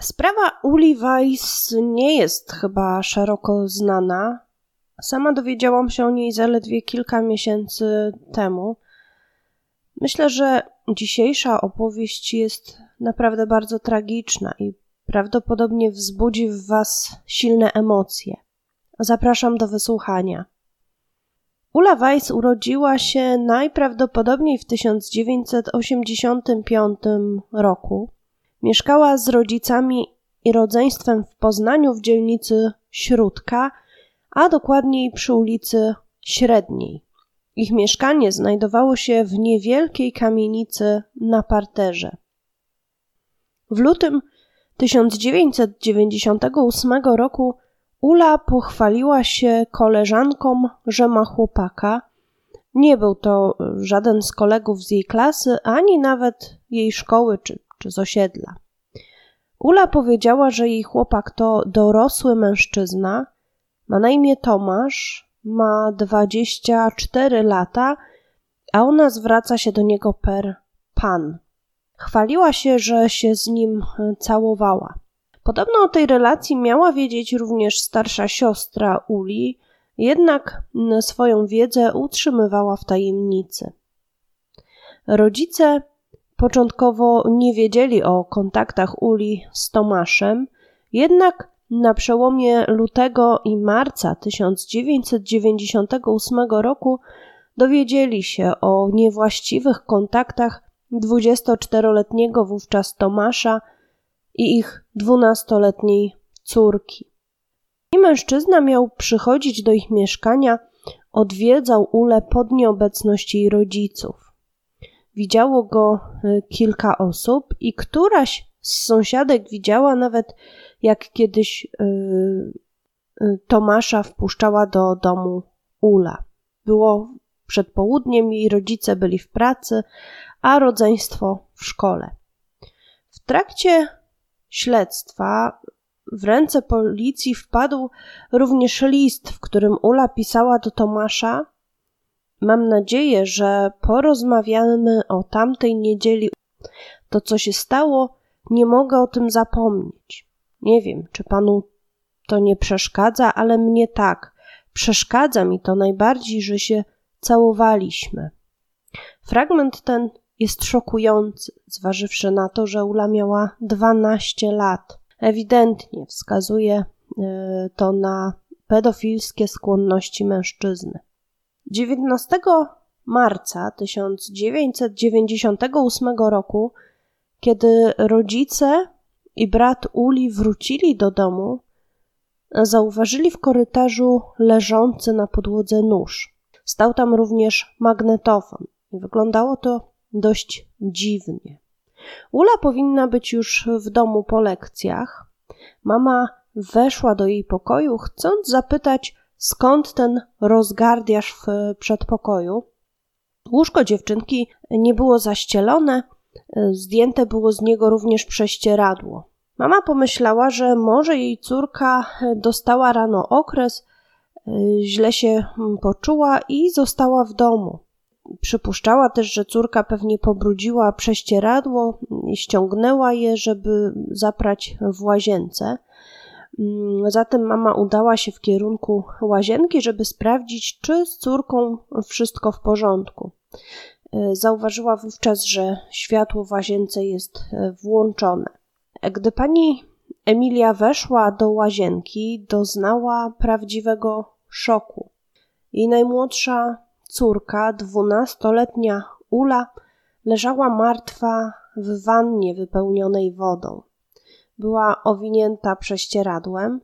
Sprawa Uli Weiss nie jest chyba szeroko znana. Sama dowiedziałam się o niej zaledwie kilka miesięcy temu. Myślę, że dzisiejsza opowieść jest naprawdę bardzo tragiczna i prawdopodobnie wzbudzi w Was silne emocje. Zapraszam do wysłuchania. Ula Weiss urodziła się najprawdopodobniej w 1985 roku. Mieszkała z rodzicami i rodzeństwem w Poznaniu w dzielnicy Śródka, a dokładniej przy ulicy Średniej. Ich mieszkanie znajdowało się w niewielkiej kamienicy na parterze. W lutym 1998 roku Ula pochwaliła się koleżankom, że ma chłopaka. Nie był to żaden z kolegów z jej klasy, ani nawet jej szkoły czy, czy z osiedla. Ula powiedziała, że jej chłopak to dorosły mężczyzna, ma na imię Tomasz, ma 24 lata, a ona zwraca się do niego per pan. Chwaliła się, że się z nim całowała. Podobno o tej relacji miała wiedzieć również starsza siostra Uli, jednak swoją wiedzę utrzymywała w tajemnicy. Rodzice początkowo nie wiedzieli o kontaktach Uli z Tomaszem, jednak na przełomie lutego i marca 1998 roku dowiedzieli się o niewłaściwych kontaktach 24-letniego wówczas Tomasza i ich dwunastoletniej córki. I mężczyzna miał przychodzić do ich mieszkania, odwiedzał Ule pod nieobecność jej rodziców. Widziało go y, kilka osób i któraś z sąsiadek widziała nawet, jak kiedyś yy, Tomasza wpuszczała do domu Ula. Było przed południem, jej rodzice byli w pracy, a rodzeństwo w szkole. W trakcie śledztwa w ręce policji wpadł również list, w którym Ula pisała do Tomasza: Mam nadzieję, że porozmawiamy o tamtej niedzieli. To, co się stało, nie mogę o tym zapomnieć. Nie wiem, czy panu to nie przeszkadza, ale mnie tak. Przeszkadza mi to najbardziej, że się całowaliśmy. Fragment ten jest szokujący, zważywszy na to, że Ula miała 12 lat. Ewidentnie wskazuje e, to na pedofilskie skłonności mężczyzny. 19 marca 1998 roku, kiedy rodzice i brat Uli wrócili do domu, zauważyli w korytarzu leżący na podłodze nóż. Stał tam również magnetofon wyglądało to dość dziwnie. Ula powinna być już w domu po lekcjach. Mama weszła do jej pokoju, chcąc zapytać, skąd ten rozgardiasz w przedpokoju. Łóżko dziewczynki nie było zaścielone, zdjęte było z niego również prześcieradło. Mama pomyślała, że może jej córka dostała rano okres, źle się poczuła i została w domu. Przypuszczała też, że córka pewnie pobrudziła prześcieradło i ściągnęła je, żeby zaprać w łazience. Mm, zatem mama udała się w kierunku łazienki, żeby sprawdzić, czy z córką wszystko w porządku. E, zauważyła wówczas, że światło w łazience jest e, włączone. Gdy pani Emilia weszła do łazienki, doznała prawdziwego szoku. Jej najmłodsza córka, dwunastoletnia Ula, leżała martwa w wannie wypełnionej wodą. Była owinięta prześcieradłem.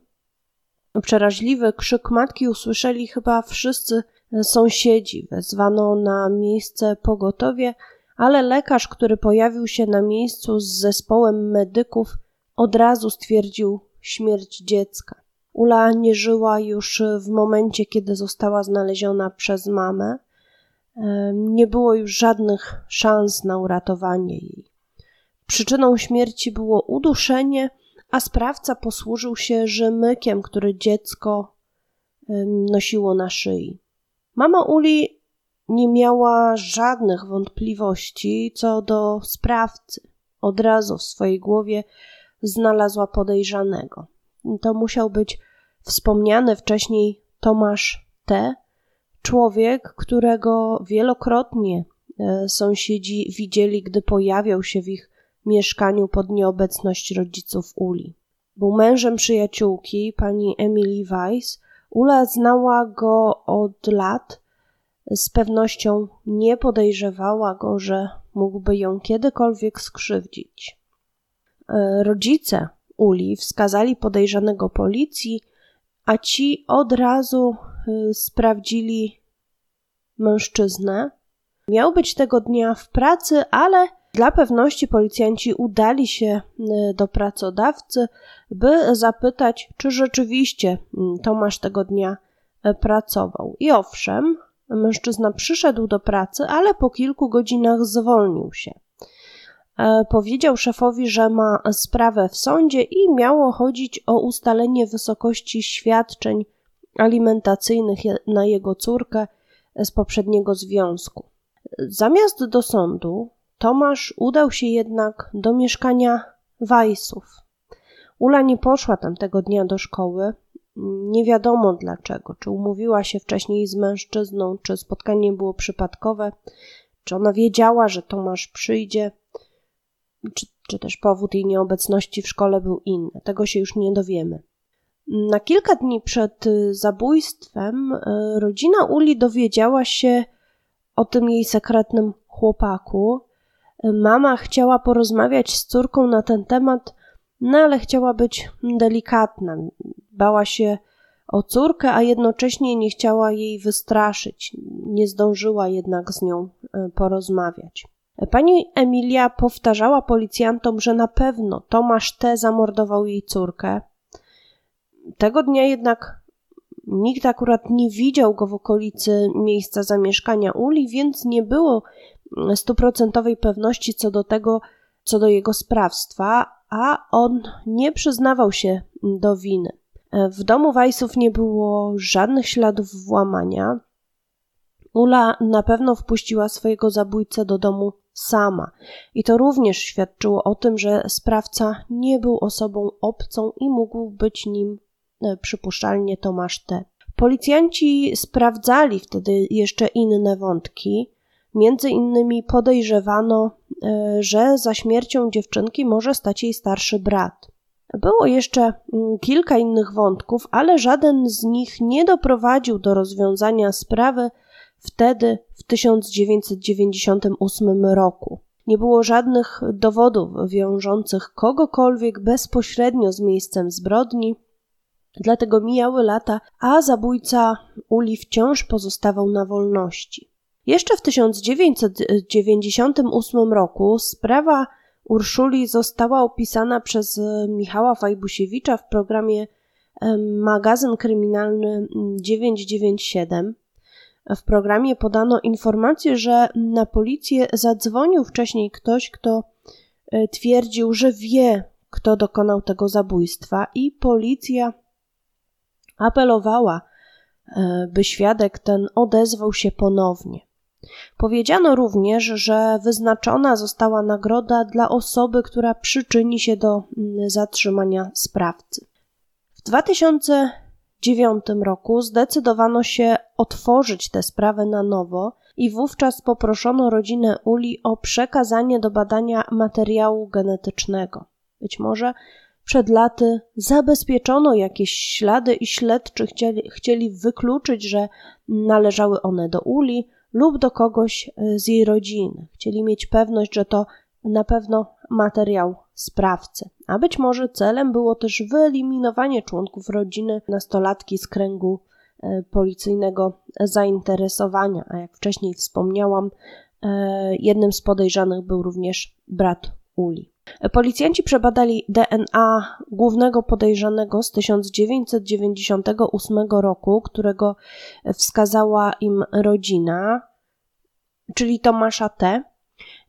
Przeraźliwy krzyk matki usłyszeli chyba wszyscy sąsiedzi. Wezwano na miejsce pogotowie, ale lekarz, który pojawił się na miejscu z zespołem medyków, od razu stwierdził śmierć dziecka. Ula nie żyła już w momencie, kiedy została znaleziona przez mamę. Nie było już żadnych szans na uratowanie jej. Przyczyną śmierci było uduszenie, a sprawca posłużył się rzemykiem, który dziecko nosiło na szyi. Mama Uli nie miała żadnych wątpliwości co do sprawcy. Od razu w swojej głowie znalazła podejrzanego. To musiał być wspomniany wcześniej Tomasz T., człowiek, którego wielokrotnie e, sąsiedzi widzieli, gdy pojawiał się w ich mieszkaniu pod nieobecność rodziców Uli. Był mężem przyjaciółki, pani Emily Weiss. Ula znała go od lat. Z pewnością nie podejrzewała go, że mógłby ją kiedykolwiek skrzywdzić. E, rodzice Uli wskazali podejrzanego policji, a ci od razu y, sprawdzili mężczyznę. Miał być tego dnia w pracy, ale dla pewności policjanci udali się y, do pracodawcy, by zapytać, czy rzeczywiście mm, Tomasz tego dnia y, pracował. I owszem, mężczyzna przyszedł do pracy, ale po kilku godzinach zwolnił się. E, powiedział szefowi, że ma sprawę w sądzie i miało chodzić o ustalenie wysokości świadczeń alimentacyjnych na jego córkę z poprzedniego związku. Zamiast do sądu, Tomasz udał się jednak do mieszkania Weissów. Ula nie poszła tamtego dnia do szkoły. Nie wiadomo dlaczego. Czy umówiła się wcześniej z mężczyzną, czy spotkanie było przypadkowe, czy ona wiedziała, że Tomasz przyjdzie czy, czy też powód jej nieobecności w szkole był inny. Tego się już nie dowiemy. Na kilka dni przed y, zabójstwem y, rodzina Uli dowiedziała się o tym jej sekretnym chłopaku. Mama chciała porozmawiać z córką na ten temat, no ale chciała być delikatna. Bała się o córkę, a jednocześnie nie chciała jej wystraszyć. Nie zdążyła jednak z nią porozmawiać. Pani Emilia powtarzała policjantom, że na pewno Tomasz T. zamordował jej córkę. Tego dnia jednak nikt akurat nie widział go w okolicy miejsca zamieszkania Uli, więc nie było stuprocentowej pewności co do tego, co do jego sprawstwa, a on nie przyznawał się do winy. W domu Weissów nie było żadnych śladów włamania. Ula na pewno wpuściła swojego zabójcę do domu sama. I to również świadczyło o tym, że sprawca nie był osobą obcą i mógł być nim e, przypuszczalnie Tomasz T. Policjanci sprawdzali wtedy jeszcze inne wątki. Między innymi podejrzewano, e, że za śmiercią dziewczynki może stać jej starszy brat. Było jeszcze mm, kilka innych wątków, ale żaden z nich nie doprowadził do rozwiązania sprawy wtedy w 1998 roku. Nie było żadnych dowodów wiążących kogokolwiek bezpośrednio z miejscem zbrodni, dlatego mijały lata, a zabójca Uli wciąż pozostawał na wolności. Jeszcze w 1998 roku sprawa Urszuli została opisana przez Michała Fajbusiewicza w programie Magazyn Kryminalny 997. W programie podano informację, że na policję zadzwonił wcześniej ktoś, kto e, twierdził, że wie, kto dokonał tego zabójstwa, i policja apelowała, e, by świadek ten odezwał się ponownie. Powiedziano również, że wyznaczona została nagroda dla osoby, która przyczyni się do mm, zatrzymania sprawcy. W 2000 2009 roku zdecydowano się otworzyć tę sprawę na nowo i wówczas poproszono rodzinę Uli o przekazanie do badania materiału genetycznego. Być może przed laty zabezpieczono jakieś ślady i śledczy chcieli, chcieli wykluczyć, że należały one do Uli lub do kogoś z jej rodziny. Chcieli mieć pewność, że to na pewno materiał sprawcy. A być może celem było też wyeliminowanie członków rodziny nastolatki z kręgu e, policyjnego zainteresowania. A jak wcześniej wspomniałam, e, jednym z podejrzanych był również brat Uli. Policjanci przebadali DNA głównego podejrzanego z 1998 roku, którego wskazała im rodzina, czyli Tomasza T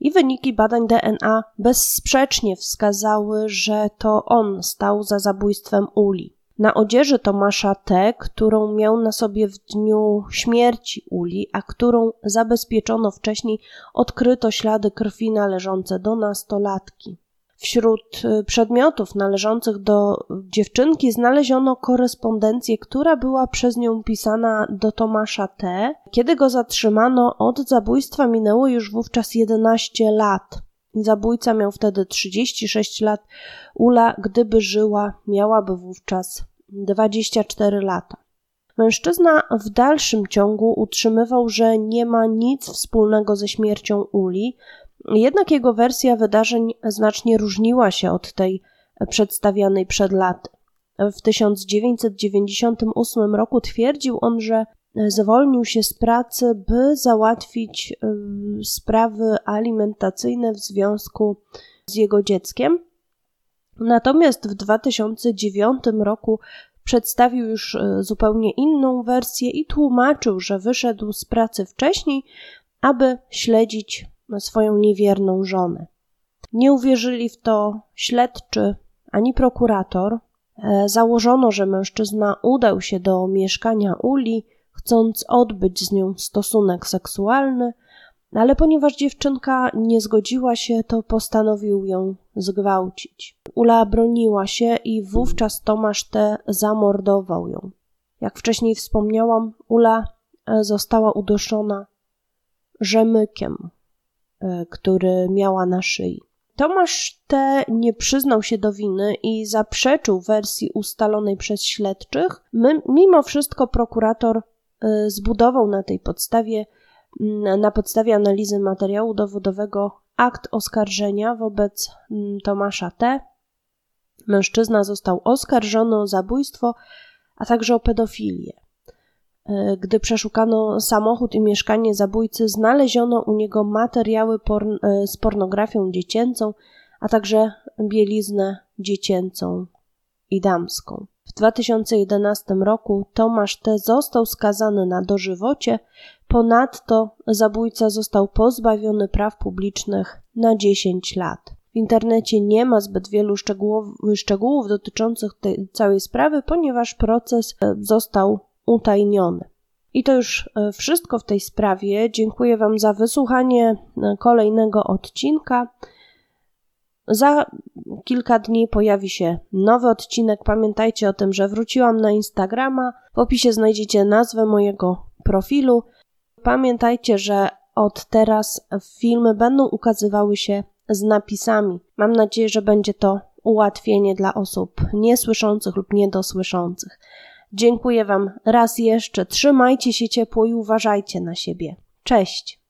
i wyniki badań DNA bezsprzecznie wskazały, że to on stał za zabójstwem Uli. Na odzieży Tomasza T., którą miał na sobie w dniu śmierci Uli, a którą zabezpieczono wcześniej, odkryto ślady krwi należące do nastolatki. Wśród y, przedmiotów należących do dziewczynki znaleziono korespondencję, która była przez nią pisana do Tomasza T. Kiedy go zatrzymano, od zabójstwa minęło już wówczas 11 lat. Zabójca miał wtedy 36 lat. Ula, gdyby żyła, miałaby wówczas 24 lata. Mężczyzna w dalszym ciągu utrzymywał, że nie ma nic wspólnego ze śmiercią Uli, jednak jego wersja wydarzeń znacznie różniła się od tej przedstawianej przed laty. W 1998 roku twierdził on, że zwolnił się z pracy, by załatwić y, sprawy alimentacyjne w związku z jego dzieckiem. Natomiast w 2009 roku przedstawił już y, zupełnie inną wersję i tłumaczył, że wyszedł z pracy wcześniej, aby śledzić swoją niewierną żonę. Nie uwierzyli w to śledczy ani prokurator. E, założono, że mężczyzna udał się do mieszkania Uli, chcąc odbyć z nią stosunek seksualny, ale ponieważ dziewczynka nie zgodziła się, to postanowił ją zgwałcić. Ula broniła się i wówczas Tomasz T. zamordował ją. Jak wcześniej wspomniałam, Ula e, została uduszona rzemykiem, który miała na szyi. Tomasz T. nie przyznał się do winy i zaprzeczył wersji ustalonej przez śledczych. Mimo wszystko prokurator Y, zbudował na tej podstawie, na podstawie analizy materiału dowodowego akt oskarżenia wobec Tomasza T. Mężczyzna został oskarżony o zabójstwo, a także o pedofilię. Y, gdy przeszukano samochód i mieszkanie zabójcy, znaleziono u niego materiały porn y, z pornografią dziecięcą, a także bieliznę dziecięcą i damską. W 2011 roku Tomasz T. został skazany na dożywocie, ponadto zabójca został pozbawiony praw publicznych na 10 lat. W internecie nie ma zbyt wielu szczegółów dotyczących tej całej sprawy, ponieważ proces e, został utajniony. I to już e, wszystko w tej sprawie. Dziękuję Wam za wysłuchanie e, kolejnego odcinka. Za kilka dni pojawi się nowy odcinek. Pamiętajcie o tym, że wróciłam na Instagrama. W opisie znajdziecie nazwę mojego profilu. Pamiętajcie, że od teraz filmy będą ukazywały się z napisami. Mam nadzieję, że będzie to ułatwienie dla osób niesłyszących lub niedosłyszących. Dziękuję Wam raz jeszcze. Trzymajcie się ciepło i uważajcie na siebie. Cześć!